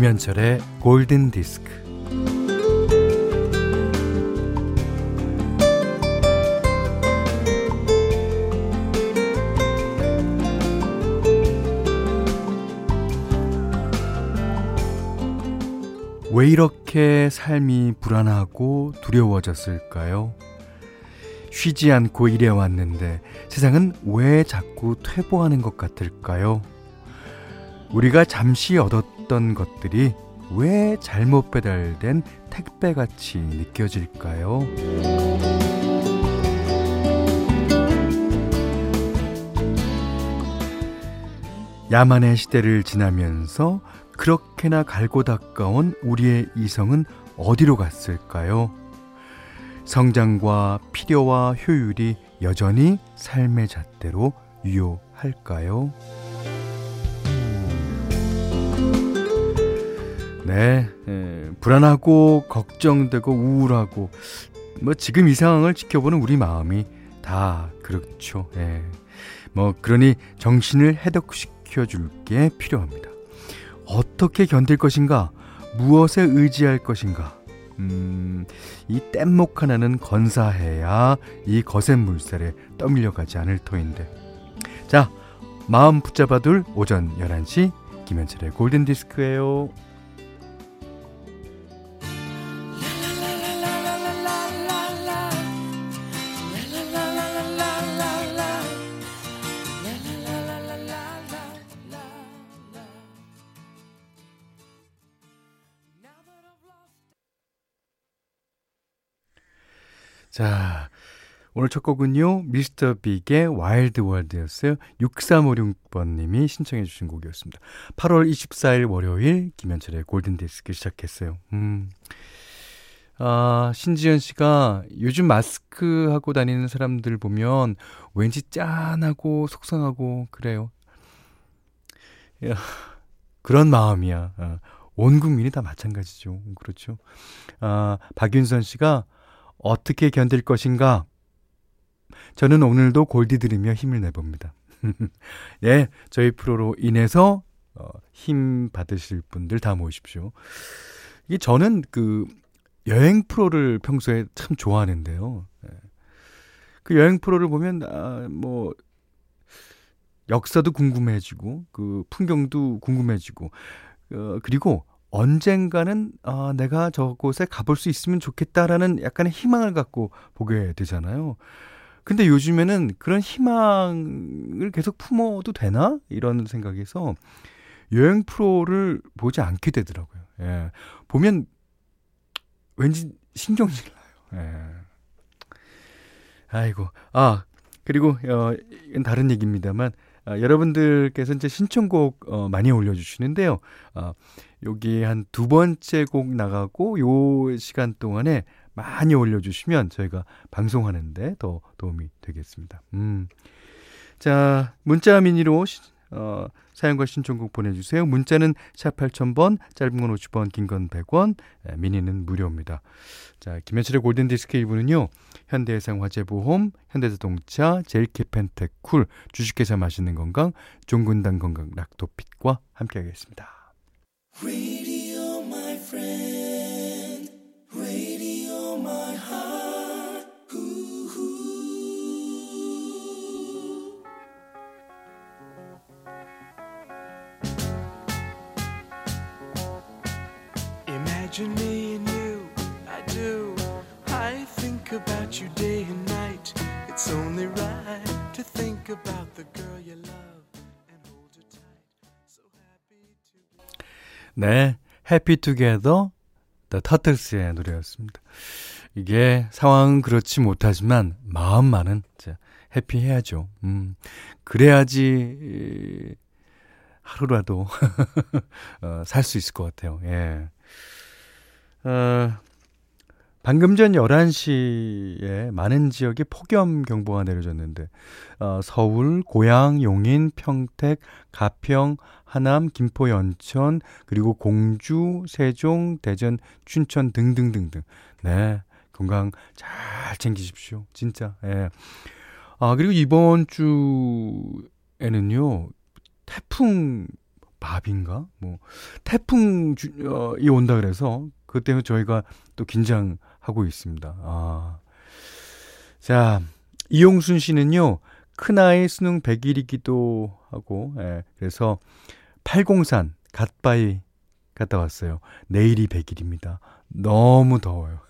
김현철의 골든 디스크. 왜 이렇게 삶이 불안하고 두려워졌을까요? 쉬지 않고 일해왔는데 세상은 왜 자꾸 퇴보하는 것 같을까요? 우리가 잠시 얻었던 것들이 왜 잘못 배달된 택배같이 느껴질까요? 야만의 시대를 지나면서 그렇게나 갈고 닦아온 우리의 이성은 어디로 갔을까요? 성장과 필요와 효율이 여전히 삶의 잣대로 유효할까요? 네, 에, 불안하고 걱정되고 우울하고 뭐 지금 이 상황을 지켜보는 우리 마음이 다 그렇죠. 예. 뭐 그러니 정신을 해독시켜 줄 게 필요합니다. 어떻게 견딜 것인가? 무엇에 의지할 것인가? 음, 이 뗏목 하나는 건사해야 이 거센 물살에 떠밀려 가지 않을 터인데. 자, 마음 붙잡아둘 오전 11시 김현철의 골든디스크예요. ' 자, 오늘 첫 곡은요. 미스터 빅의 Wild World였어요. 6356번님이 신청해 주신 곡이었습니다. 8월 24일 월요일 김현철의 골든디스크 시작했어요. 음. 아, 신지연 씨가 요즘 마스크 하고 다니는 사람들 보면 왠지 짠하고 속상하고 그래요. 야, 그런 마음이야. 아, 온 국민이 다 마찬가지죠. 그렇죠. 아, 박윤선 씨가 어떻게 견딜 것인가? 저는 오늘도 골디 들으며 힘을 내봅니다. 예, 저희 프로로 인해서 어, 힘 받으실 분들 다 모이십시오. 이게 저는 그 여행 프로를 평소에 참 좋아하는데요. 예. 그 여행 프로를 보면 아, 뭐 역사도 궁금해지고 그 풍경도 궁금해지고 어, 그리고 언젠가는 아, 내가 저곳에 가볼 수 있으면 좋겠다라는 약간의 희망을 갖고 보게 되잖아요. 근데 요즘에는 그런 희망을 계속 품어도 되나? 이런 생각에서 여행 프로를 보지 않게 되더라고요. 예. 보면 왠지 신경질 나요. 예. 아이고. 아, 그리고, 어, 이건 다른 얘기입니다만, 아, 여러분들께서 이제 신청곡 어, 많이 올려 주시는데요. 아, 여기 한 두 번째 곡 나가고 요 시간 동안에 많이 올려주시면 저희가 방송하는데 더 도움이 되겠습니다. 음. 자, 문자 미니로 어, 사연과 신청곡 보내주세요. 문자는 샵 8000번, 짧은 건 50원, 긴 건 100원, 미니는 무료입니다. 자, 김현철의 골든디스크 1부는요. 현대해상 화재보험, 현대자동차, 제일캐펜테쿨, 주식회사 맛있는 건강, 종근당 건강 락토핏과 함께하겠습니다. Radio, my friend. Radio, my heart. Ooh, ooh. Imagine me and you, I do. I think about you day and night. It's only right to think about the girl you love. 네, 해피 투게더 더 터틀스의 노래였습니다. 이게 상황은 그렇지 못하지만 마음만은 해피해야죠. 음, 그래야지 하루라도 어, 살 수 있을 것 같아요. 예. 어, 방금 전 11시에 많은 지역에 폭염 경보가 내려졌는데, 어, 서울, 고양, 용인, 평택, 가평, 하남, 김포, 연천, 그리고 공주, 세종, 대전, 춘천 등등등등. 네. 건강 잘 챙기십시오. 진짜. 예. 아, 그리고 이번 주에는요, 태풍 밥인가? 뭐, 태풍이 어, 온다 그래서, 그것 때문에 저희가 또 긴장 하고 있습니다. 아. 자, 이용순 씨는요, 큰아이 수능 100일이기도 하고, 예, 그래서 팔공산 갓바위 갔다 왔어요. 내일이 100일입니다. 너무 더워요.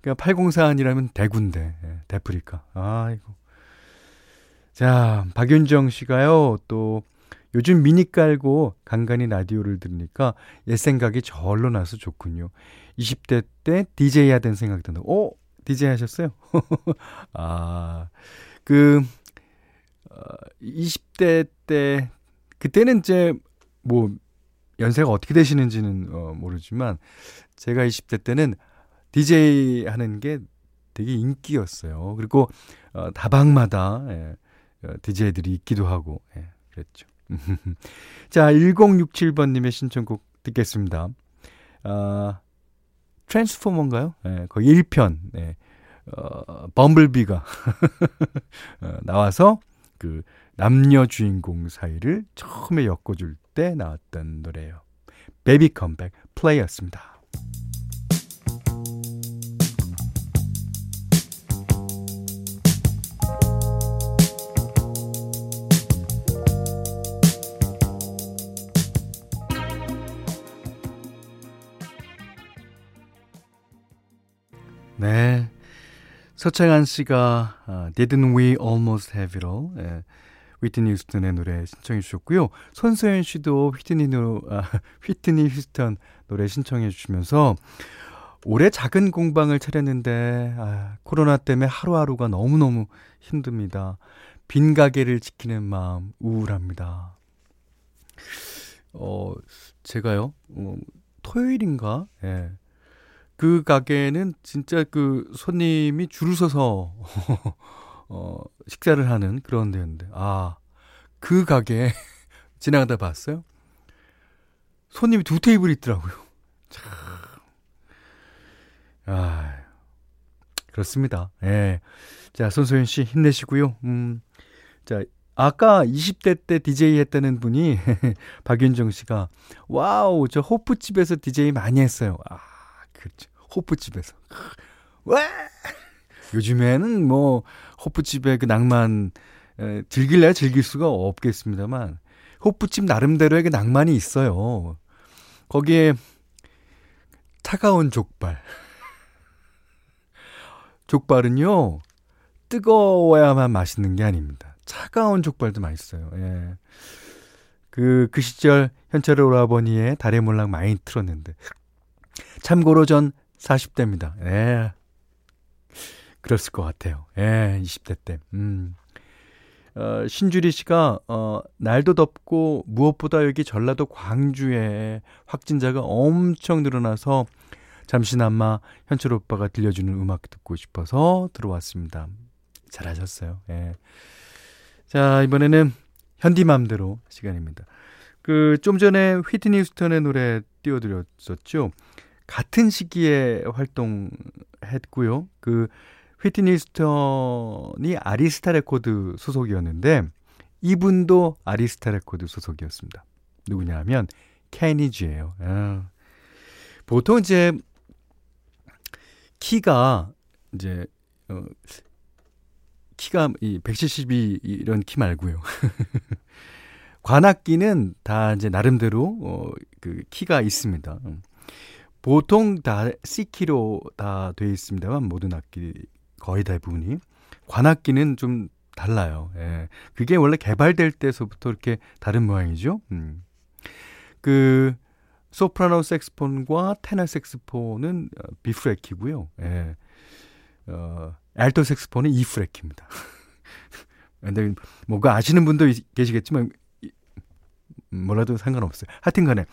그러니까 팔공산이라면 대구인데, 예, 대프리카. 아이고. 자, 박윤정 씨가요, 또, 요즘 미니 깔고 간간히 라디오를 들으니까 옛 생각이 절로 나서 좋군요. 20대 때 DJ 하던 생각이 든다. 오! 어? DJ 하셨어요? 아, 그, 어, 20대 때, 그때는 이제, 뭐, 연세가 어떻게 되시는지는 어, 모르지만, 제가 20대 때는 DJ 하는 게 되게 인기였어요. 그리고, 어, 다방마다, 예, 어, DJ들이 있기도 하고, 예, 그랬죠. 자, 1067번님의 신청곡 듣겠습니다. 아, 트랜스포머인가요? 예, 거의 1편, 예, 어, 범블비가 어, 나와서 그 남녀 주인공 사이를 처음에 엮어줄 때 나왔던 노래예요. 베이비 컴백 플레이였습니다. 서창한 씨가 아, Didn't We Almost Have It All 예, 휘트니 휴스턴의 노래 신청해 주셨고요. 손소연 씨도 휘트니, 노, 아, 휘트니 휴스턴 노래 신청해 주시면서 올해 작은 공방을 차렸는데 아, 코로나 때문에 하루하루가 너무너무 힘듭니다. 빈 가게를 지키는 마음 우울합니다. 어, 제가요, 어, 토요일인가? 예. 그 가게는 진짜 그 손님이 줄을 서서 어, 식사를 하는 그런 데였는데 아, 그 가게 지나가다 봤어요. 손님이 두 테이블 있더라고요. 참. 아, 그렇습니다. 예. 자, 손소연 씨 힘내시고요. 음. 자, 아까 20대 때 DJ 했다는 분이 박윤정 씨가 wow, 저 호프집에서 DJ 많이 했어요. 아, 그렇죠. 호프집에서. 와! 요즘에는 뭐 호프집의 그 낭만 에, 즐길래야 즐길 수가 없겠습니다만 호프집 나름대로의 그 낭만이 있어요. 거기에 차가운 족발. 족발은요, 뜨거워야만 맛있는 게 아닙니다. 차가운 족발도 맛있어요. 예. 그, 그 시절 현철 오라버니의 달의 몰락 많이 틀었는데. 참고로 전 40대입니다. 예. 그랬을 것 같아요. 예, 20대 때. 음. 어, 신주리 씨가, 어, 날도 덥고 무엇보다 여기 전라도 광주에 확진자가 엄청 늘어나서 잠시나마 현철 오빠가 들려주는 음악 듣고 싶어서 들어왔습니다. 잘하셨어요. 예. 자, 이번에는 현디맘대로 시간입니다. 그, 좀 전에 휘트니 휴스턴의 노래 띄워드렸었죠. 같은 시기에 활동했고요. 그 휘트니 휴스턴이 아리스타 레코드 소속이었는데 이분도 아리스타 레코드 소속이었습니다. 누구냐 하면 케니지예요. 아. 보통 이제 키가 이제 어 키가 이 172 이런 키 말고요. 관악기는 다 이제 나름대로 어 그 키가 있습니다. 음. 보통 다 C키로 다 되어 있습니다만 모든 악기 거의 대부분이 관악기는 좀 달라요. 예. 그게 원래 개발될 때서부터 이렇게 다른 모양이죠. 음. 그 소프라노 색스폰과 테너 색스폰은 비프레키고요. 예. 어, 알토 색스폰은 이프레키입니다. 근데 뭐가 아시는 분도 계시겠지만 뭐라도 상관없어요. 하여튼 간에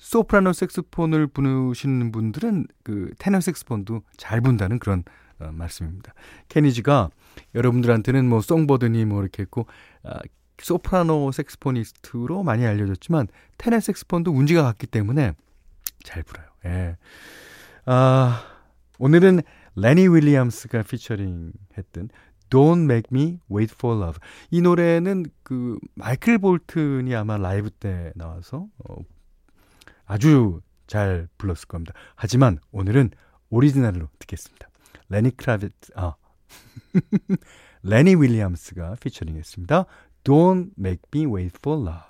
소프라노 색스폰을 부르시는 분들은 그 테너 색스폰도 잘 분다는 그런 어, 말씀입니다. 케니지가 여러분들한테는 뭐 송버드니 뭐 이렇게 했고 아, 소프라노 색스포니스트로 많이 알려졌지만 테너 색스폰도 운지가 같기 때문에 잘 불어요. 예. 아, 오늘은 레니 윌리엄스가 피처링 했던 Don't Make Me Wait for Love. 이 노래는 그 마이클 볼튼이 아마 라이브 때 나와서 어, 아주 잘 불렀을 겁니다. 하지만 오늘은 오리지널로 듣겠습니다. 레니 크라비츠, 아, 레니 윌리엄스가 피처링 했습니다. Don't Make Me Wait for Love.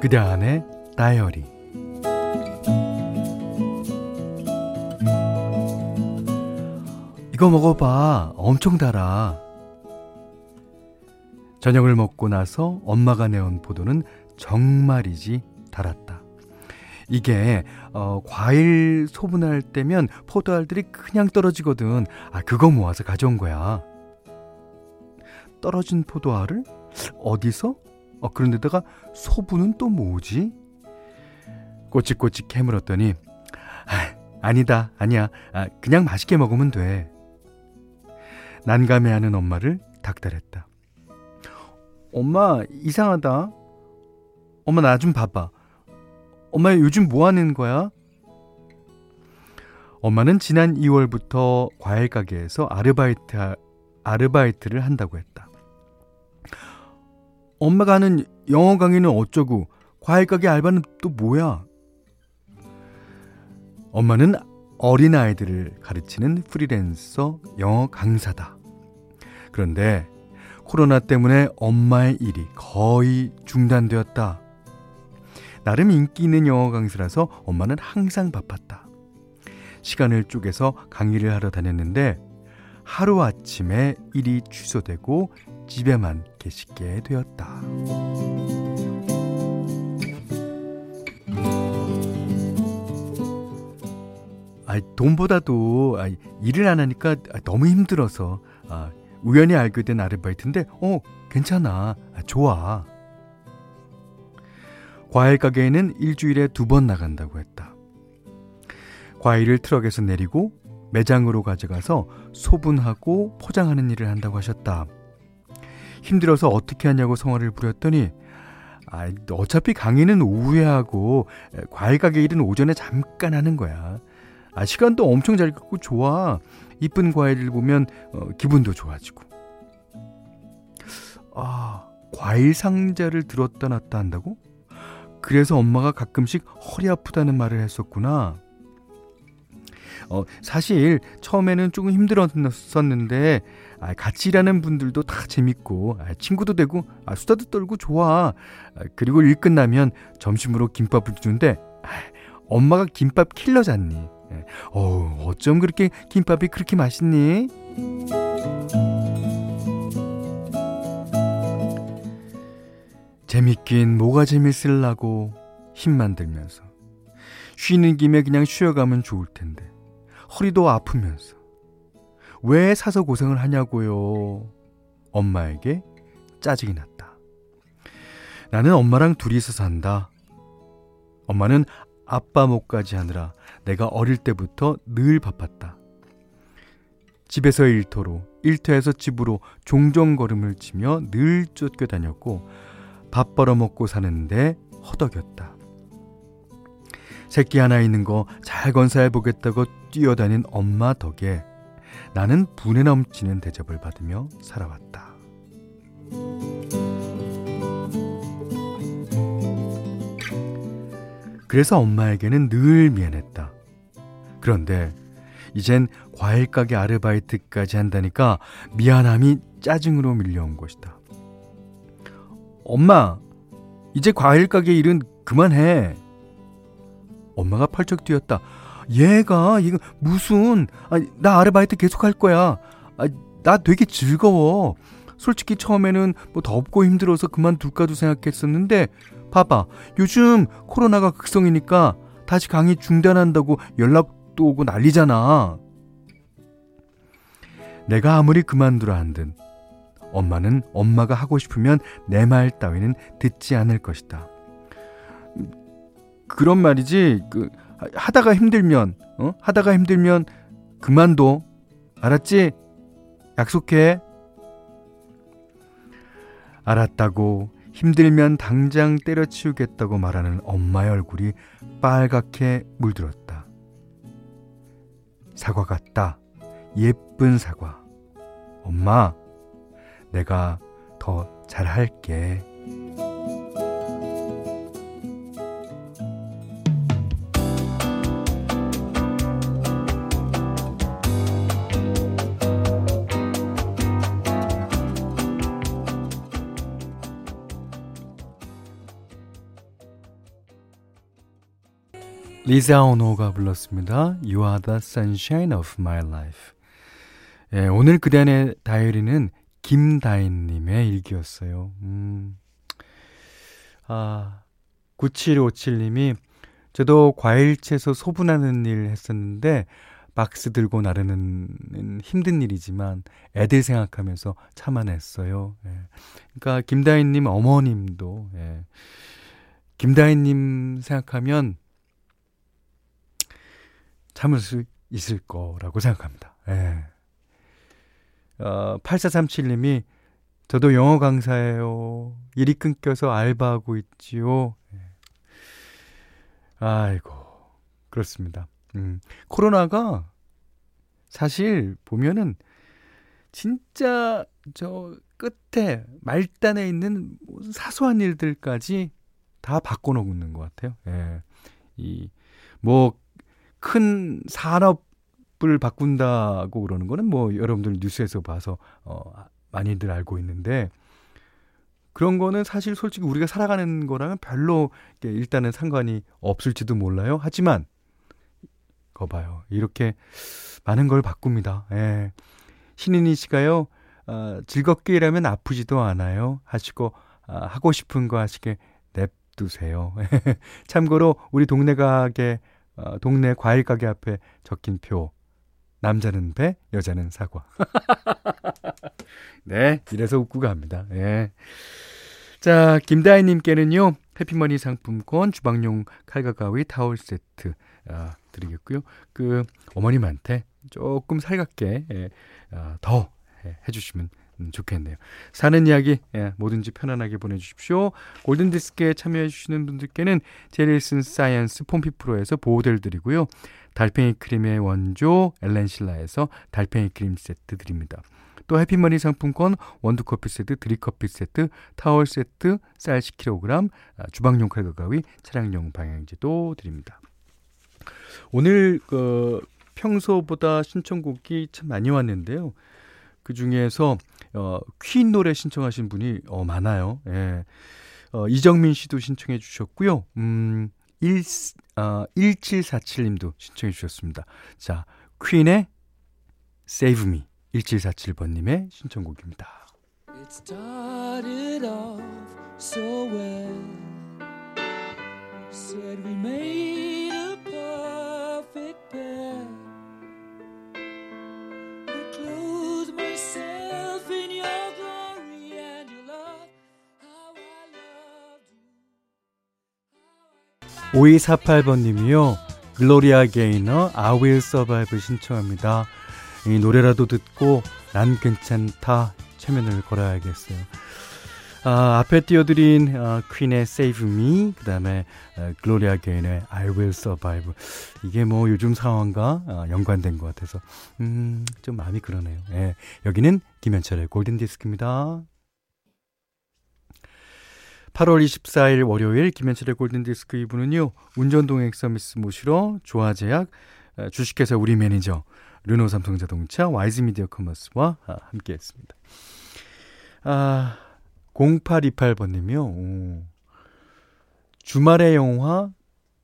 그대 안의 다이어리 이거 먹어봐. 엄청 달아. 저녁을 먹고 나서 엄마가 내온 포도는 정말이지 달았다. 이게 어, 과일 소분할 때면 포도알들이 그냥 떨어지거든. 아 그거 모아서 가져온 거야. 떨어진 포도알을 어디서 어, 그런데다가 소부는 또 뭐지? 꼬치꼬치 캐물었더니 아, 아니다 아니야 아, 그냥 맛있게 먹으면 돼 난감해하는 엄마를 닥달했다 엄마 이상하다 엄마 나 좀 봐봐 엄마 요즘 뭐 하는 거야? 엄마는 지난 2월부터 과일 가게에서 아르바이트 아르바이트를 한다고 했다. 엄마가 하는 영어 강의는 어쩌고 과일 가게 알바는 또 뭐야? 엄마는 어린 아이들을 가르치는 프리랜서 영어 강사다. 그런데 코로나 때문에 엄마의 일이 거의 중단되었다. 나름 인기 있는 영어 강사라서 엄마는 항상 바빴다. 시간을 쪼개서 강의를 하러 다녔는데 하루아침에 일이 취소되고 집에만 계시게 되었다. 아, 돈보다도 아, 일을 안 하니까 너무 힘들어서 아, 우연히 알게 된 아르바이트인데 어 괜찮아 아, 좋아 과일 가게에는 일주일에 두 번 나간다고 했다 과일을 트럭에서 내리고 매장으로 가져가서 소분하고 포장하는 일을 한다고 하셨다 힘들어서 어떻게 하냐고 성화를 부렸더니 아, 어차피 강의는 오후에 하고 과일 가게 일은 오전에 잠깐 하는 거야. 아, 시간도 엄청 잘 갖고 좋아. 이쁜 과일을 보면 어, 기분도 좋아지고. 아, 과일 상자를 들었다 놨다 한다고? 그래서 엄마가 가끔씩 허리 아프다는 말을 했었구나. 어, 사실 처음에는 조금 힘들었었는데 아, 같이 일하는 분들도 다 재밌고 아, 친구도 되고 아, 수다도 떨고 좋아. 아, 그리고 일 끝나면 점심으로 김밥을 주는데 아, 엄마가 김밥 킬러잖니. 예. 어우, 어쩜 그렇게 김밥이 그렇게 맛있니? 재밌긴 뭐가 재밌을라고 힘만 들면서 쉬는 김에 그냥 쉬어가면 좋을 텐데 허리도 아프면서 왜 사서 고생을 하냐고요. 엄마에게 짜증이 났다. 나는 엄마랑 둘이서 산다. 엄마는 아빠 목까지 하느라 내가 어릴 때부터 늘 바빴다. 집에서 일터로, 일터에서 집으로 종종 걸음을 치며 늘 쫓겨다녔고 밥 벌어먹고 사는데 허덕였다. 새끼 하나 있는 거 잘 건사해 보겠다고 뛰어다닌 엄마 덕에 나는 분에 넘치는 대접을 받으며 살아왔다. 그래서 엄마에게는 늘 미안했다. 그런데 이젠 과일 가게 아르바이트까지 한다니까 미안함이 짜증으로 밀려온 것이다. 엄마, 이제 과일 가게 일은 그만해. 엄마가 펄쩍 뛰었다. 얘가 이거 무슨 아, 나 아르바이트 계속 할 거야. 아, 나 되게 즐거워. 솔직히 처음에는 뭐 덥고 힘들어서 그만둘까도 생각했었는데 봐봐 요즘 코로나가 극성이니까 다시 강의 중단한다고 연락도 오고 난리잖아. 내가 아무리 그만두라 한든 엄마는 엄마가 하고 싶으면 내 말 따위는 듣지 않을 것이다. 그런 말이지. 그 하다가 힘들면 어? 하다가 힘들면 그만둬. 알았지? 약속해. 알았다고 힘들면 당장 때려치우겠다고 말하는 엄마의 얼굴이 빨갛게 물들었다. 사과 같다. 예쁜 사과. 엄마, 내가 더 잘할게. 리자 오노가 불렀습니다. You are the sunshine of my life. 예, 오늘 그대안의 다이어리는 김다인님의 일기였어요. 음. 아, 9757님이 저도 과일 채소 소분하는 일 했었는데 박스 들고 나르는 힘든 일이지만 애들 생각하면서 참아냈어요. 예. 그러니까 김다인님 어머님도 예. 김다인님 생각하면 참을 수 있을 거라고 생각합니다. 예. 어, 8437님이 저도 영어 강사예요. 일이 끊겨서 알바하고 있지요. 예. 아이고, 그렇습니다. 음, 코로나가 사실 보면은 진짜 저 끝에 말단에 있는 사소한 일들까지 다 바꿔놓는 것 같아요. 예. 이, 뭐, 큰 산업 을 바꾼다고 그러는 거는 뭐 여러분들 뉴스에서 봐서 어 많이들 알고 있는데 그런 거는 사실 솔직히 우리가 살아가는 거랑은 별로 일단은 상관이 없을지도 몰라요. 하지만 거 봐요. 이렇게 많은 걸 바꿉니다. 예. 신인희 씨가요. 어, 즐겁게 일하면 아프지도 않아요. 하시고 어, 하고 싶은 거 하시게 냅두세요. 참고로 우리 동네 가게 어, 동네 과일 가게 앞에 적힌 표. 남자는 배, 여자는 사과. 네, 이래서 웃고 갑니다. 예. 자, 김다희님께는요, 해피머니 상품권, 주방용 칼과 가위, 타월 세트, 아, 드리겠고요. 그, 어머님한테 조금 살갑게, 예, 아, 더 예, 해주시면 음, 좋겠네요. 사는 이야기 예, 뭐든지 편안하게 보내주십시오. 골든디스크에 참여해주시는 분들께는 제리슨 사이언스 폼피 프로에서 보호대를 드리고요. 달팽이 크림의 원조 엘렌실라에서 달팽이 크림 세트 드립니다. 또 해피머니 상품권 원두커피 세트, 드립커피 세트, 타월 세트, 쌀 10kg, 아, 주방용 칼과 가위, 차량용 방향제도 드립니다. 오늘 그 평소보다 신청곡이 참 많이 왔는데요. 그 중에서 어, 퀸 노래 신청하신 분이 어, 많아요. 예. 어, 이정민 씨도 신청해 주셨고요. 음, 1, 어, 1747님도 신청해 주셨습니다. 자, 퀸의 Save Me 1747번님의 신청곡입니다. It started off so well. Said we made 5248번님이요. 글로리아 게이너 I Will Survive 신청합니다. 이 노래라도 듣고 난 괜찮다 최면을 걸어야겠어요. 아, 앞에 띄워드린 어, 아, 퀸의 Save Me 그다음에 아, 글로리아 게인의 I Will Survive 이게 뭐 요즘 상황과 아, 연관된 것 같아서 음, 좀 마음이 그러네요. 예, 여기는 김현철의 골든 디스크입니다. 8월 24일 월요일 김현철의 골든디스크 2부는요. 운전동행 서비스 모시러 조화제약, 주식회사 우리 매니저, 르노 삼성자동차, 와이즈미디어 커머스와 함께했습니다. 아, 0828번님이요. 오. 주말의 영화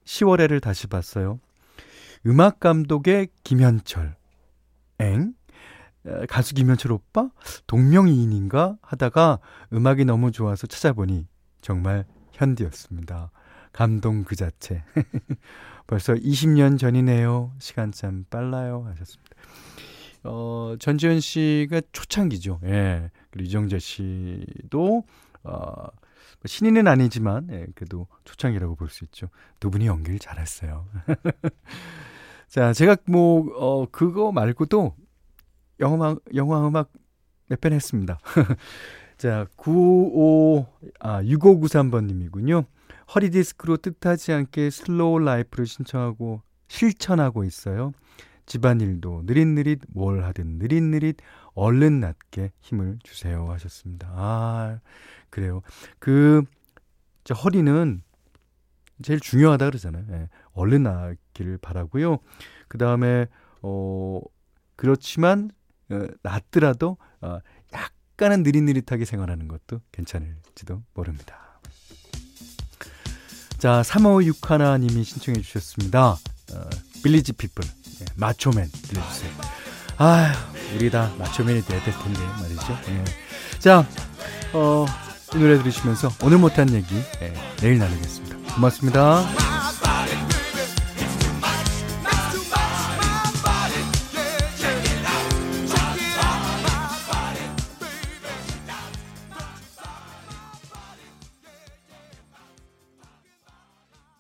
시월애를 다시 봤어요. 음악 감독이 김현철. 엥? 가수 김현철 오빠? 동명이인인가? 하다가 음악이 너무 좋아서 찾아보니 정말 현디였습니다. 감동 그 자체. 벌써 20년 전이네요. 시간 참 빨라요. 하셨습니다. 어, 전지현 씨가 초창기죠. 예. 그리고 이정재 씨도, 어, 신인은 아니지만, 예, 그래도 초창기라고 볼 수 있죠. 두 분이 연기를 잘했어요. 자, 제가 뭐, 어, 그거 말고도 영화, 영화 음악 몇 편 했습니다. 자, 95, 아, 6593번님이군요. 허리디스크로 뜻하지 않게 slow life를 신청하고 실천하고 있어요. 집안일도 느릿느릿 뭘 하든 느릿느릿 얼른 낫게 힘을 주세요 하셨습니다. 아, 그래요. 그, 저 허리는 제일 중요하다 그러잖아요. 예, 얼른 낫기를 바라고요. 그 다음에, 어, 그렇지만, 어, 낫더라도, 어, 약간은 느릿느릿하게 생활하는 것도 괜찮을지도 모릅니다. 자, 3561님이 신청해 주셨습니다. 어, 빌리지 피플, 예, 마초맨 들려주세요. 아 우리 다 마초맨이 돼야 될 텐데 말이죠. 예. 자, 어, 이 노래 들으시면서 오늘 못한 얘기 예, 내일 나누겠습니다. 고맙습니다.